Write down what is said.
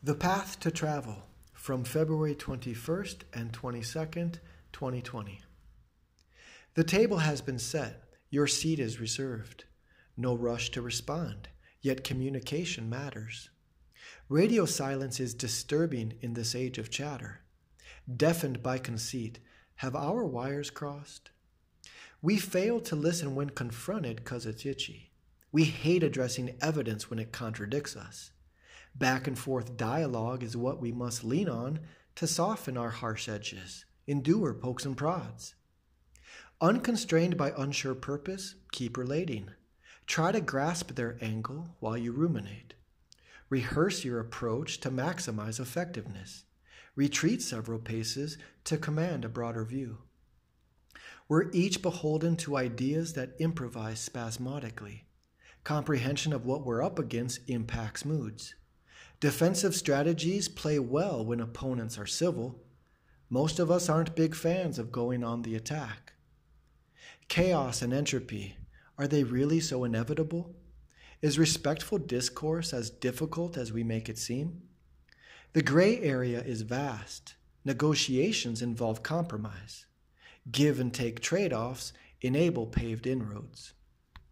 The Path to Travel from February 21st and 22nd, 2020. The table has been set. Your seat is reserved. No rush to respond, yet communication matters. Radio silence is disturbing in this age of chatter. Deafened by conceit, have our wires crossed? We fail to listen when confronted because it's itchy. We hate addressing evidence when it contradicts us. Back and forth dialogue is what we must lean on to soften our harsh edges, endure pokes and prods. Unconstrained by unsure purpose, keep relating. Try to grasp their angle while you ruminate. Rehearse your approach to maximize effectiveness. Retreat several paces to command a broader view. We're each beholden to ideas that improvise spasmodically. Comprehension of what we're up against impacts moods. Defensive strategies play well when opponents are civil. Most of us aren't big fans of going on the attack. Chaos and entropy, are they really so inevitable? Is respectful discourse as difficult as we make it seem? The gray area is vast. Negotiations involve compromise. Give and take trade offs enable paved inroads.